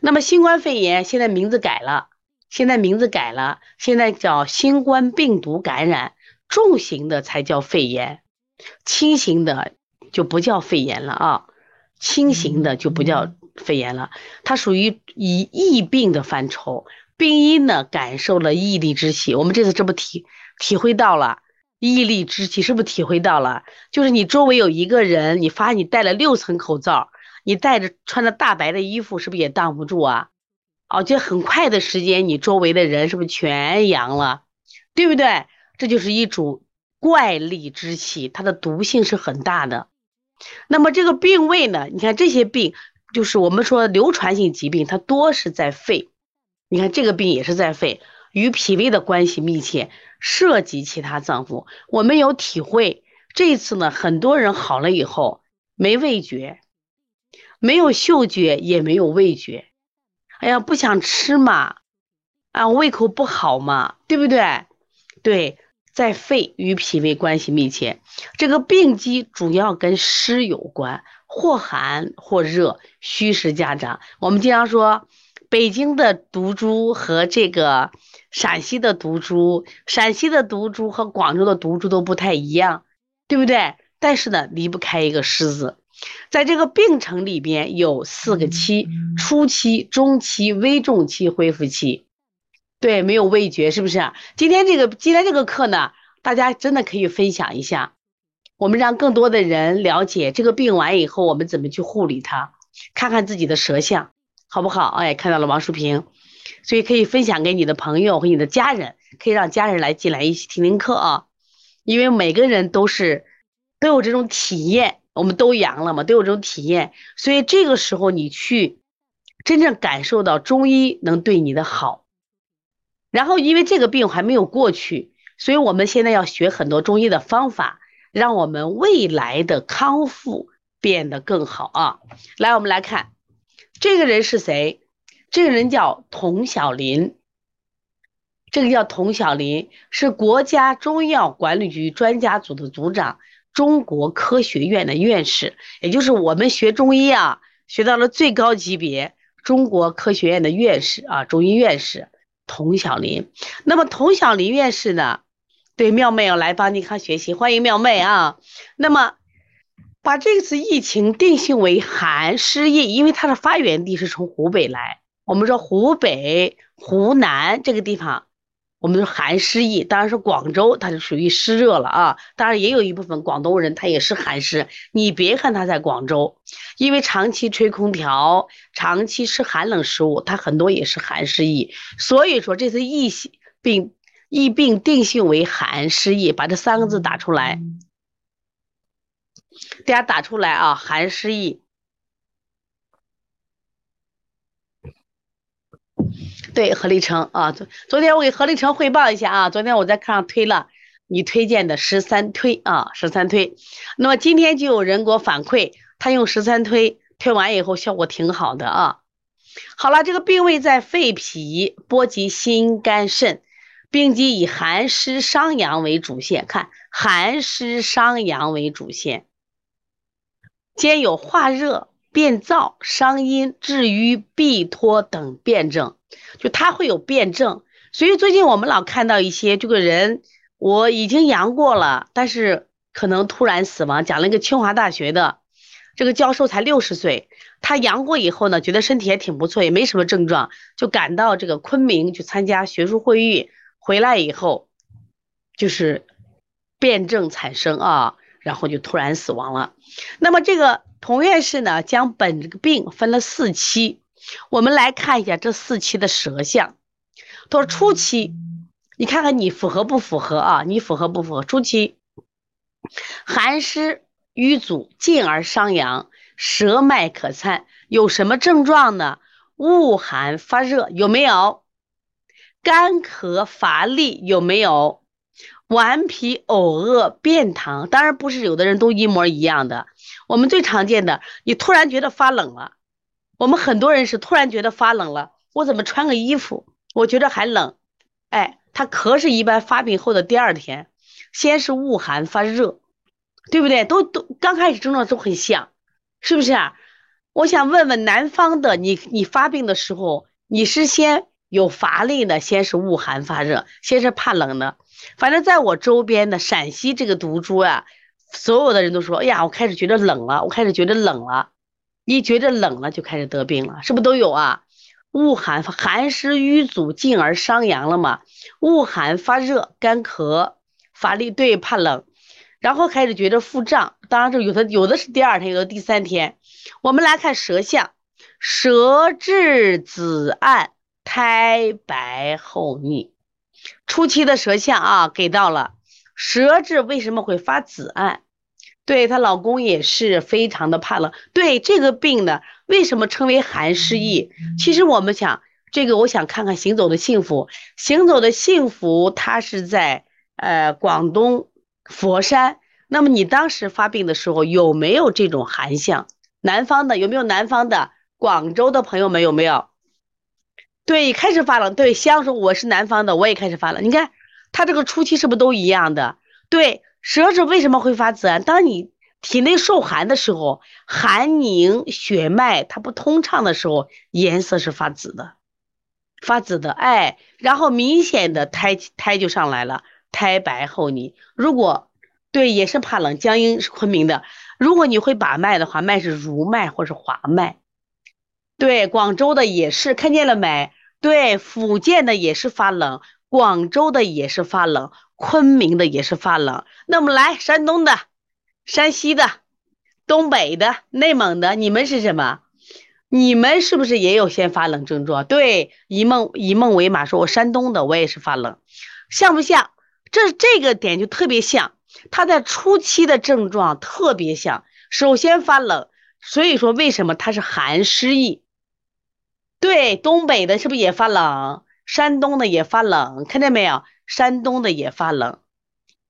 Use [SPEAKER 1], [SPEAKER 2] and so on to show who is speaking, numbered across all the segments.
[SPEAKER 1] 那么新冠肺炎现在名字改了，现在名字改了，现在叫新冠病毒感染，重型的才叫肺炎，轻型的就不叫肺炎了啊，轻型的就不叫肺炎了，它属于以疫病的范畴。病因呢，感受了毅力之气，我们这次这不体体会到了毅力之气，是不是体会到了？就是你周围有一个人，你发现你戴了六层口罩，你戴着穿着大白的衣服，是不是也挡不住啊？哦，就很快的时间，你周围的人是不是全阳了？对不对？这就是一种怪力之气，它的毒性是很大的。那么这个病位呢？你看这些病，就是我们说流传性疾病，它多是在肺。你看这个病也是在肺，与脾胃的关系密切，涉及其他脏腑。我们有体会，这一次呢，很多人好了以后没味觉，没有嗅觉，也没有味觉。哎呀，不想吃嘛，啊，胃口不好嘛，对不对？对，在肺与脾胃关系密切。这个病机主要跟湿有关，或寒或热，虚实夹杂。我们经常说。北京的毒株和这个陕西的毒株，陕西的毒株和广州的毒株都不太一样，对不对？但是呢，离不开一个湿字。在这个病程里边有四个期：初期、中期、危重期、恢复期。对，没有味觉，是不是？今天这个今天这个课呢，大家真的可以分享一下，我们让更多的人了解这个病完以后我们怎么去护理它，看看自己的舌象。好不好？哎，看到了王淑萍，所以可以分享给你的朋友和你的家人，可以让家人来进来一起听听课啊。因为每个人都是都有这种体验，我们都阳了嘛，都有这种体验，所以这个时候你去真正感受到中医能对你的好。然后因为这个病还没有过去，所以我们现在要学很多中医的方法，让我们未来的康复变得更好啊。来，我们来看。这个人是谁？这个人叫童小林。这个叫童小林，是国家中药管理局专家组的组长，中国科学院的院士，也就是我们学中医啊，学到了最高级别，中国科学院的院士啊，中医院士童小林。那么童小林院士呢，对妙妹要来帮尼康学习，欢迎妙妹啊。那么。把这次疫情定性为寒湿疫，因为它的发源地是从湖北来。我们说湖北、湖南这个地方，我们说寒湿疫，当然是广州，它就属于湿热了啊。当然也有一部分广东人，他也是寒湿。你别看他在广州，因为长期吹空调、长期吃寒冷食物，他很多也是寒湿疫。所以说这次疫病疫病定性为寒湿疫，把这三个字打出来。大家打出来啊，寒湿疫。对何立成啊，昨昨天我给何立成汇报一下啊，昨天我在课上推了你推荐的十三推啊，十三推。那么今天就有人给我反馈，他用十三推推完以后效果挺好的啊。好了，这个病位在肺脾，波及心肝肾，病机以寒湿伤阳为主线，看寒湿伤阳为主线。兼有化热、变燥、伤阴、治瘀、闭脱等辩证，就它会有辩证。所以最近我们老看到一些这个人，我已经阳过了，但是可能突然死亡。讲了一个清华大学的这个教授，才六十岁，他阳过以后呢，觉得身体也挺不错，也没什么症状，就赶到这个昆明去参加学术会议，回来以后就是辩证产生啊。然后就突然死亡了。那么这个童院士呢，将本这个病分了四期，我们来看一下这四期的舌象。他说初期，你看看你符合不符合啊？你符合不符合？初期寒湿瘀阻，进而伤阳，舌脉可参，有什么症状呢？恶寒发热有没有？干咳乏力有没有？顽皮呕恶便溏，当然不是有的人都一模一样的。我们最常见的，你突然觉得发冷了。我们很多人是突然觉得发冷了，我怎么穿个衣服？我觉得还冷。哎，他咳是一般发病后的第二天，先是恶寒发热，对不对？都都刚开始症状都很像，是不是啊？我想问问南方的你，你发病的时候，你是先有乏力的，先是恶寒发热，先是怕冷的。反正在我周边的陕西这个毒株啊，所有的人都说，哎呀，我开始觉得冷了，我开始觉得冷了，一觉得冷了就开始得病了，是不是都有啊？恶寒寒湿瘀阻，进而伤阳了嘛？恶寒发热、干咳、乏力，对，怕冷，然后开始觉得腹胀。当然，这有的有的是第二天，有的第三天。我们来看舌象，舌质紫暗，苔白厚腻。初期的舌象啊，给到了。舌质为什么会发紫暗？对她老公也是非常的怕冷。对这个病呢，为什么称为寒湿疫？其实我们想，这个我想看看行走的幸福。行走的幸福，它是在呃广东佛山。那么你当时发病的时候有没有这种寒象？南方的有没有？南方的广州的朋友们有没有？对，开始发冷。对，香说我是南方的，我也开始发冷。你看他这个初期是不是都一样的？对，舌质为什么会发紫暗？当你体内受寒的时候，寒凝血脉它不通畅的时候，颜色是发紫的，发紫的。哎，然后明显的苔苔就上来了，苔白厚腻。如果对，也是怕冷。江阴是昆明的。如果你会把脉的话，脉是濡脉或是滑脉。对，广州的也是，看见了没？对，福建的也是发冷，广州的也是发冷，昆明的也是发冷。那么来，山东的、山西的、东北的、内蒙的，你们是什么？你们是不是也有先发冷症状？对，以梦以梦为马，说我山东的，我也是发冷，像不像？这这个点就特别像。他在初期的症状特别像，首先发冷，所以说为什么他是寒湿疫？对，东北的是不是也发冷？山东的也发冷，看见没有？山东的也发冷，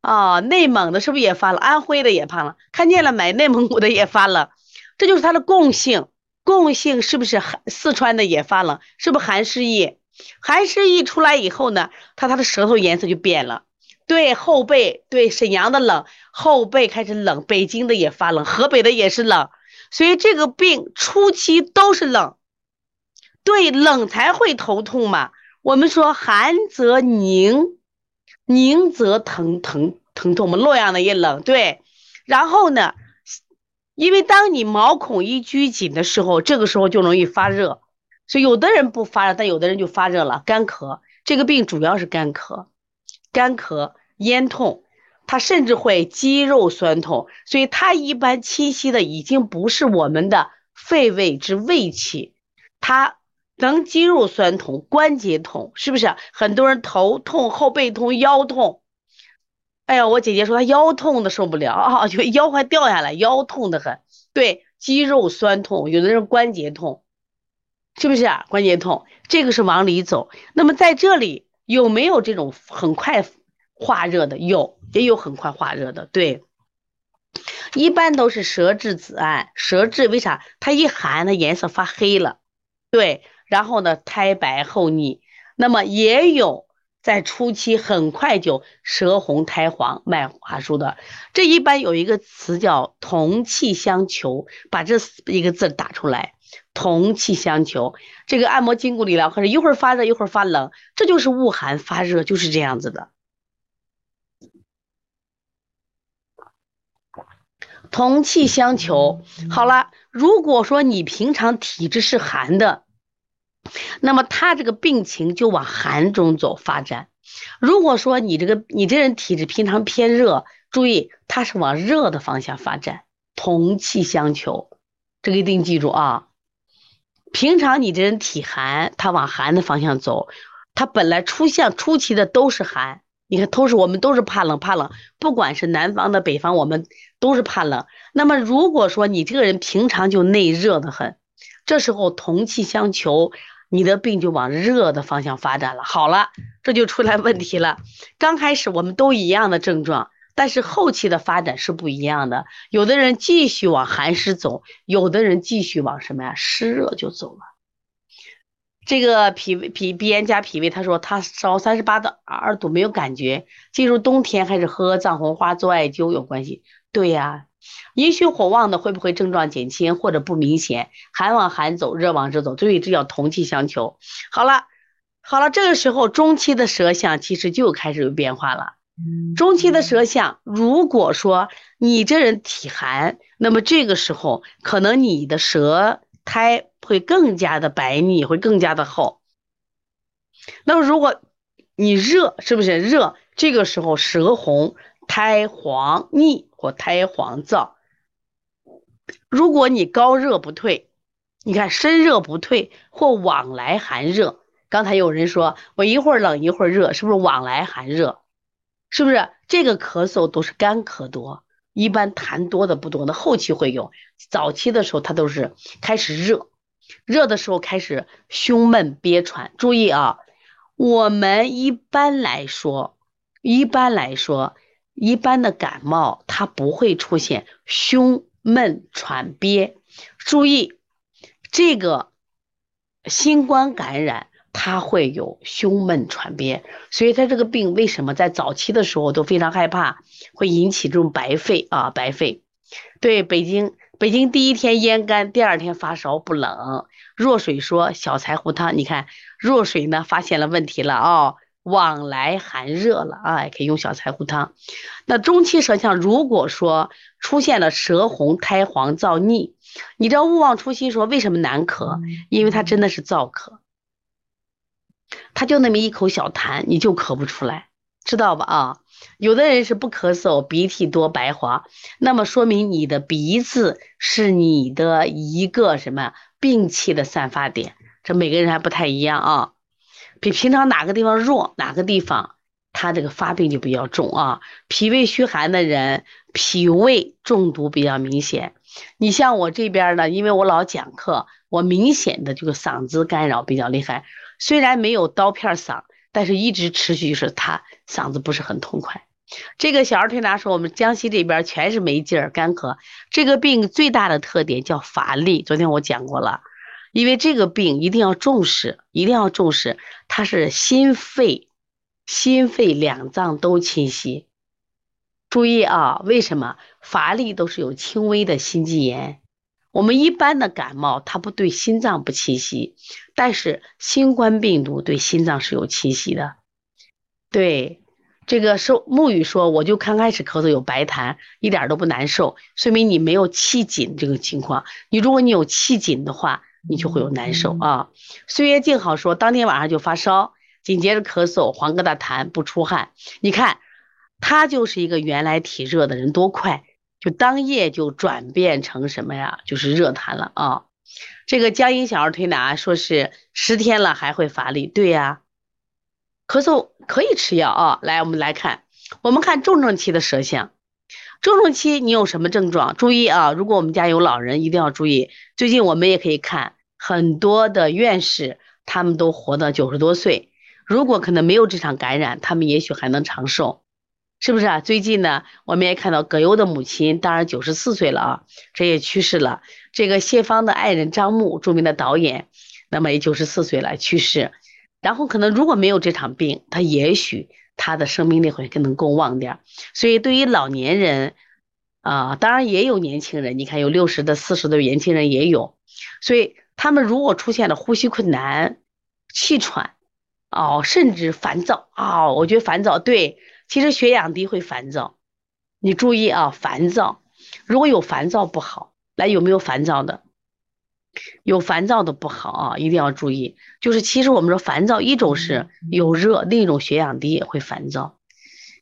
[SPEAKER 1] 啊，内蒙的是不是也发冷？安徽的也发冷，看见了没？内蒙古的也发冷，这就是它的共性，共性是不是？四川的也发冷，是不是寒湿疫？寒湿疫出来以后呢，它它的舌头颜色就变了。对后背，对沈阳的冷，后背开始冷，北京的也发冷，河北的也是冷，所以这个病初期都是冷，对冷才会头痛嘛。我们说寒则凝，凝则疼疼疼痛嘛。洛阳的也冷，对。然后呢，因为当你毛孔一拘紧的时候，这个时候就容易发热，所以有的人不发热，但有的人就发热了，干咳。这个病主要是干咳，干咳。咽痛，它甚至会肌肉酸痛，所以它一般侵袭的已经不是我们的肺胃之胃气，它能肌肉酸痛、关节痛，是不是？很多人头痛、后背痛、腰痛。哎呀，我姐姐说她腰痛的受不了啊，就腰快掉下来，腰痛的很。对，肌肉酸痛，有的人关节痛，是不是啊？关节痛，这个是往里走。那么在这里有没有这种很快？化热的有，也有很快化热的，对，一般都是舌质紫暗，舌质为啥？它一寒，它颜色发黑了，对，然后呢，苔白厚腻，那么也有在初期很快就舌红苔黄、脉滑数的，这一般有一个词叫同气相求，把这一个字打出来，同气相求，这个按摩筋骨理疗可是一会儿发热一会儿发冷，这就是恶寒发热，就是这样子的。同气相求。好了，如果说你平常体质是寒的，那么他这个病情就往寒中走发展。如果说你这个你这人体质平常偏热，注意他是往热的方向发展。同气相求，这个一定记住啊。平常你这人体寒，他往寒的方向走，他本来出现初期的都是寒。你看，都是我们都是怕冷，怕冷，不管是南方的、北方，我们都是怕冷。那么，如果说你这个人平常就内热的很，这时候同气相求，你的病就往热的方向发展了。好了，这就出来问题了。刚开始我们都一样的症状，但是后期的发展是不一样的。有的人继续往寒湿走，有的人继续往什么呀？湿热就走了。这个脾胃脾鼻炎加脾胃，他说他烧三十八度二度没有感觉，进入冬天开始喝藏红花做艾灸有关系。对呀，阴虚火旺的会不会症状减轻或者不明显？寒往寒走，热往热走，所以这叫同气相求。好了，好了，这个时候中期的舌象其实就开始有变化了。中期的舌象，如果说你这人体寒，那么这个时候可能你的舌苔会更加的白腻，会更加的厚。那么如果你热，是不是热？这个时候舌红、苔黄腻或苔黄燥。如果你高热不退，你看身热不退或往来寒热，刚才有人说我一会儿冷一会儿热，是不是往来寒热？是不是这个咳嗽都是干咳多？一般痰多的不多，那后期会有，早期的时候它都是开始热，热的时候开始胸闷憋喘。注意啊，我们一般来说，一般来说，一般的感冒它不会出现胸。闷喘憋，注意这个新冠感染，它会有胸闷喘憋，所以它这个病为什么在早期的时候都非常害怕，会引起这种白肺啊白肺。对，北京北京第一天咽干，第二天发烧不冷。若水说小柴胡汤，你看若水呢发现了问题了啊。往来寒热了啊，可以用小柴胡汤。那中期舌象如果说出现了舌红、苔黄、燥腻，你知道勿忘初心说为什么难咳？因为它真的是燥咳，他就那么一口小痰，你就咳不出来，知道吧？啊，有的人是不咳嗽，鼻涕多白滑，那么说明你的鼻子是你的一个什么病气的散发点，这每个人还不太一样啊。比平常哪个地方弱，哪个地方他这个发病就比较重啊。脾胃虚寒的人，脾胃中毒比较明显。你像我这边呢，因为我老讲课，我明显的这个嗓子干扰比较厉害。虽然没有刀片嗓，但是一直持续就是他嗓子不是很痛快。这个小儿推拿说，我们江西这边全是没劲儿、干咳。这个病最大的特点叫乏力，昨天我讲过了。因为这个病一定要重视，一定要重视，它是心肺、心肺两脏都侵袭。注意啊，为什么乏力都是有轻微的心肌炎？我们一般的感冒它不对心脏不侵袭，但是新冠病毒对心脏是有侵袭的。对，这个说沐雨说，我就刚开始咳嗽有白痰，一点都不难受，说明你没有气紧这个情况。你如果你有气紧的话。你就会有难受啊。岁月静好说，当天晚上就发烧，紧接着咳嗽，黄疙瘩痰，不出汗。你看，他就是一个原来体热的人，多快，就当夜就转变成什么呀？就是热痰了啊。这个江阴小儿推拿说是十天了还会乏力，对呀，咳嗽可以吃药啊。来，我们来看，我们看重症期的舌象。重症期你有什么症状？注意啊！如果我们家有老人，一定要注意。最近我们也可以看很多的院士，他们都活到九十多岁。如果可能没有这场感染，他们也许还能长寿，是不是啊？最近呢，我们也看到葛优的母亲，当然九十四岁了啊，这也去世了。这个谢芳的爱人张牧，著名的导演，那么也九十四岁了去世。然后可能如果没有这场病，他也许。他的生命力会更能更旺点，所以对于老年人啊，当然也有年轻人，你看有六十的、四十的年轻人也有，所以他们如果出现了呼吸困难、气喘，哦，甚至烦躁啊，我觉得烦躁对，其实血氧低会烦躁，你注意啊，烦躁，如果有烦躁不好，来有没有烦躁的？有烦躁的不好啊，一定要注意。就是其实我们说烦躁，一种是有热，另一种血氧低也会烦躁。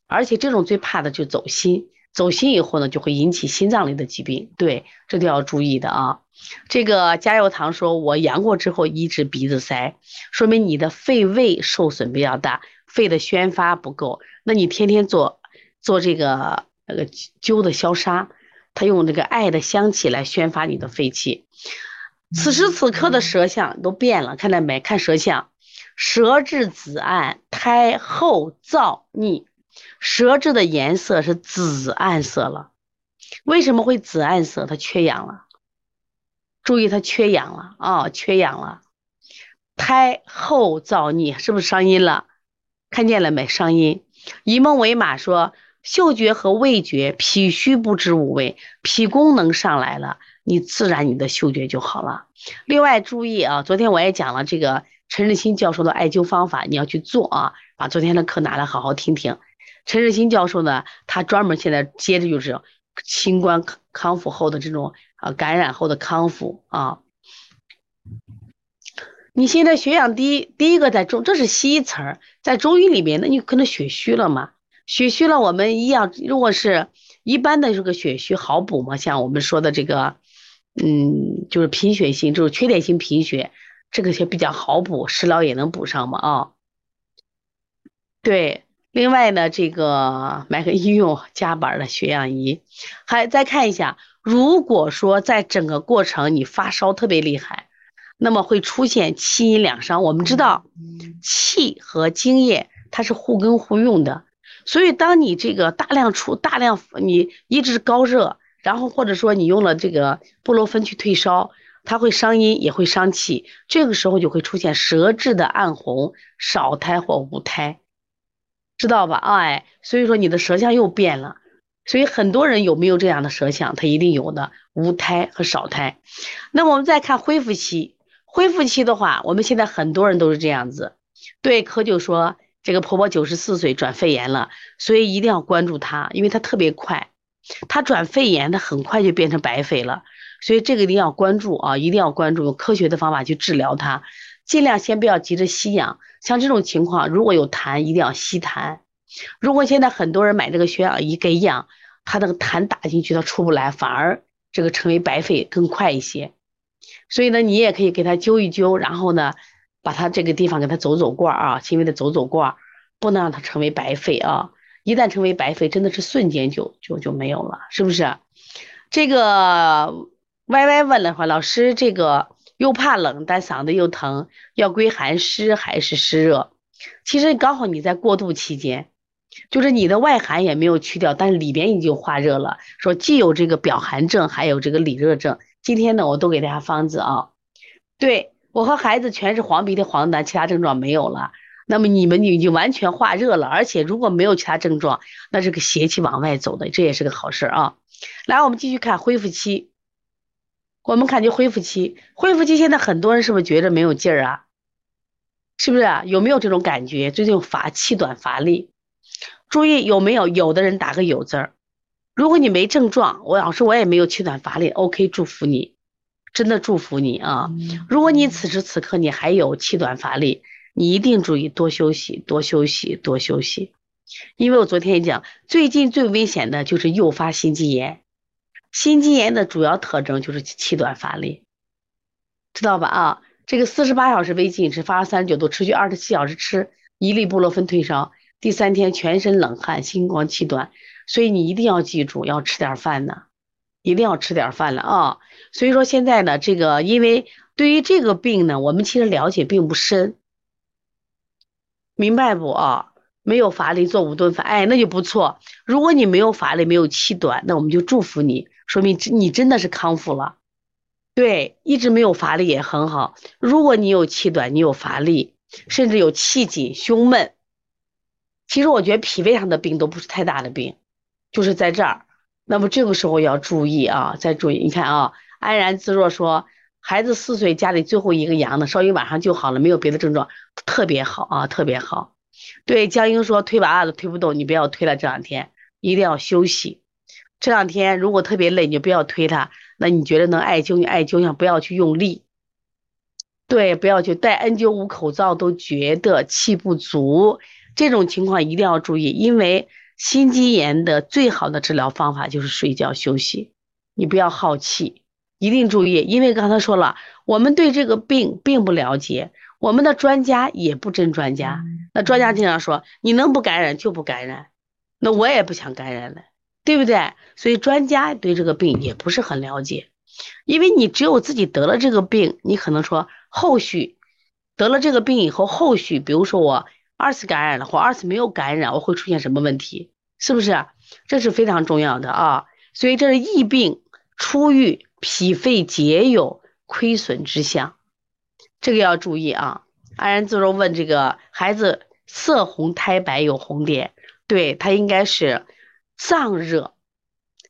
[SPEAKER 1] 而且这种最怕的就走心，走心以后呢，就会引起心脏类的疾病。对，这都要注意的啊。这个加油堂说，我阳过之后一直鼻子塞，说明你的肺胃受损比较大，肺的宣发不够。那你天天做做这个那个灸的消杀，他用这个艾的香气来宣发你的肺气。此时此刻的舌象都变了，看到没？看舌象，舌质紫暗，苔厚燥腻，舌质的颜色是紫暗色了。为什么会紫暗色？它缺氧了。注意，它缺氧了啊，缺氧了。苔厚燥腻，是不是伤阴了？看见了没？伤阴。以梦为马说，嗅觉和味觉，脾虚不知五味，脾功能上来了，你自然你的嗅觉就好了。另外注意啊，昨天我也讲了这个陈日新教授的艾灸方法，你要去做啊，把昨天的课拿来好好听听。陈日新教授呢，他专门现在接着就是新冠康复后的这种啊感染后的康复啊。你现在血氧低，第一个在中，这是西医词儿，在中医里面，那你可能血虚了嘛？血虚了，我们一样，如果是一般的这个血虚好补嘛，像我们说的这个，嗯，就是贫血性，就是缺铁性贫血，这个些比较好补，食疗也能补上嘛啊。对，另外呢，这个买个医用夹板的血氧仪，还再看一下，如果说在整个过程你发烧特别厉害。那么会出现气阴两伤。我们知道，气和津液它是互根互用的，所以当你这个大量出大量，你一直高热，然后或者说你用了这个布洛芬去退烧，它会伤阴也会伤气，这个时候就会出现舌质的暗红、少苔或无苔，知道吧？哎，所以说你的舌象又变了。所以很多人有没有这样的舌象？他一定有的，无苔和少苔。那么我们再看恢复期。恢复期的话，我们现在很多人都是这样子，对，可就说这个婆婆九十四岁转肺炎了，所以一定要关注她，因为她特别快，她转肺炎，她很快就变成白肺了，所以这个一定要关注啊，一定要关注，用科学的方法去治疗她，尽量先不要急着吸氧，像这种情况如果有痰，一定要吸痰。如果现在很多人买这个血氧仪给氧，他那个痰打进去他出不来，反而这个成为白肺更快一些。所以呢，你也可以给他灸一灸，然后呢，把他这个地方给他走走罐儿啊，轻微的走走罐儿，不能让他成为白肺啊。一旦成为白肺，真的是瞬间就就就没有了，是不是？这个 Y Y 问了话，老师，这个又怕冷，但嗓子又疼，要归寒湿还是湿热？其实刚好你在过渡期间，就是你的外寒也没有去掉，但是里边已经化热了，说既有这个表寒症，还有这个里热症。今天呢，我都给大家方子啊。对我和孩子全是黄鼻涕、黄疸，其他症状没有了。那么你们已经完全化热了，而且如果没有其他症状，那这个邪气往外走的，这也是个好事啊。来，我们继续看恢复期。我们看就恢复期，恢复期现在很多人是不是觉着没有劲儿啊？是不是？有没有这种感觉？最近乏气短、乏力。注意有没有？有的人打个有字儿。如果你没症状，我老师我也没有气短乏力，OK，祝福你，真的祝福你啊！如果你此时此刻你还有气短乏力，你一定注意多休息，多休息，多休息。因为我昨天也讲，最近最危险的就是诱发心肌炎，心肌炎的主要特征就是气短乏力，知道吧？啊，这个四十八小时微进食，发烧三十九度，持续二十七小时吃一粒布洛芬退烧，第三天全身冷汗，心慌气短。所以你一定要记住，要吃点饭呢，一定要吃点饭了啊！所以说现在呢，这个因为对于这个病呢，我们其实了解并不深，明白不啊？没有乏力做五顿饭，哎，那就不错。如果你没有乏力，没有气短，那我们就祝福你，说明你真的是康复了。对，一直没有乏力也很好。如果你有气短，你有乏力，甚至有气紧、胸闷，其实我觉得脾胃上的病都不是太大的病。就是在这儿，那么这个时候要注意啊，再注意，你看啊，安然自若说，孩子四岁，家里最后一个阳的，稍微晚上就好了，没有别的症状，特别好啊，特别好。对江英说推娃娃都推不动，你不要推了，这两天一定要休息。这两天如果特别累，你就不要推他。那你觉得能艾灸，你艾灸一下，不要去用力。对，不要去戴 N 九五口罩都觉得气不足，这种情况一定要注意，因为。心肌炎的最好的治疗方法就是睡觉休息，你不要耗气，一定注意，因为刚才说了，我们对这个病并不了解，我们的专家也不真专家。那专家经常说，你能不感染就不感染，那我也不想感染了，对不对？所以专家对这个病也不是很了解，因为你只有自己得了这个病，你可能说后续得了这个病以后，后续比如说我。二次感染了或二次没有感染，我会出现什么问题？是不是？这是非常重要的啊！所以这是疫病初愈，脾肺皆有亏损之象，这个要注意啊。安然自若问这个孩子色红苔白有红点，对他应该是脏热，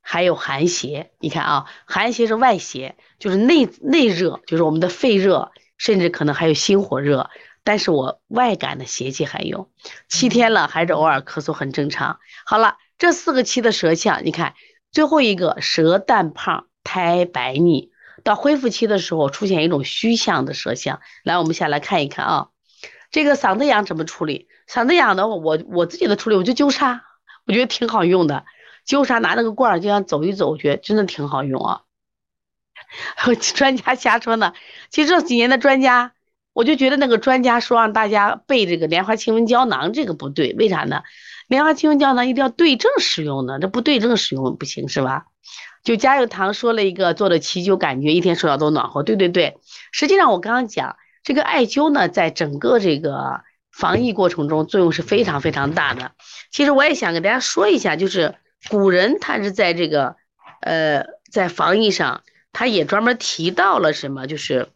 [SPEAKER 1] 还有寒邪。你看啊，寒邪是外邪，就是内内热，就是我们的肺热，甚至可能还有心火热。但是我外感的邪气还有，七天了还是偶尔咳嗽很正常。好了，这四个期的舌象，你看最后一个舌淡胖、苔白腻，到恢复期的时候出现一种虚象的舌象。来，我们先来看一看啊，这个嗓子痒怎么处理？嗓子痒的话，我我自己的处理，我就灸痧，我觉得挺好用的。灸痧拿那个罐儿就像走一走，我觉得真的挺好用啊。专家瞎说呢，其实这几年的专家。我就觉得那个专家说让大家备这个莲花清瘟胶囊，这个不对，为啥呢？莲花清瘟胶囊一定要对症使用的，这不对症使用不行是吧？就加油堂说了一个做的祈灸，感觉一天手脚都暖和。对对对，实际上我刚刚讲这个艾灸呢，在整个这个防疫过程中作用是非常非常大的。其实我也想给大家说一下，就是古人他是在这个呃在防疫上，他也专门提到了什么，就是。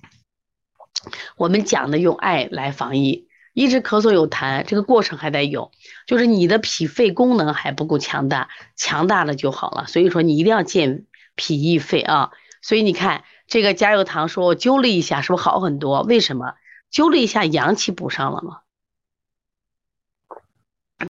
[SPEAKER 1] 我们讲的用艾来防疫，一直咳嗽有痰，这个过程还得有，就是你的脾肺功能还不够强大，强大了就好了。所以说你一定要健脾益肺啊。所以你看这个加油堂说，我灸了一下，是不是好很多？为什么灸了一下阳气补上了吗？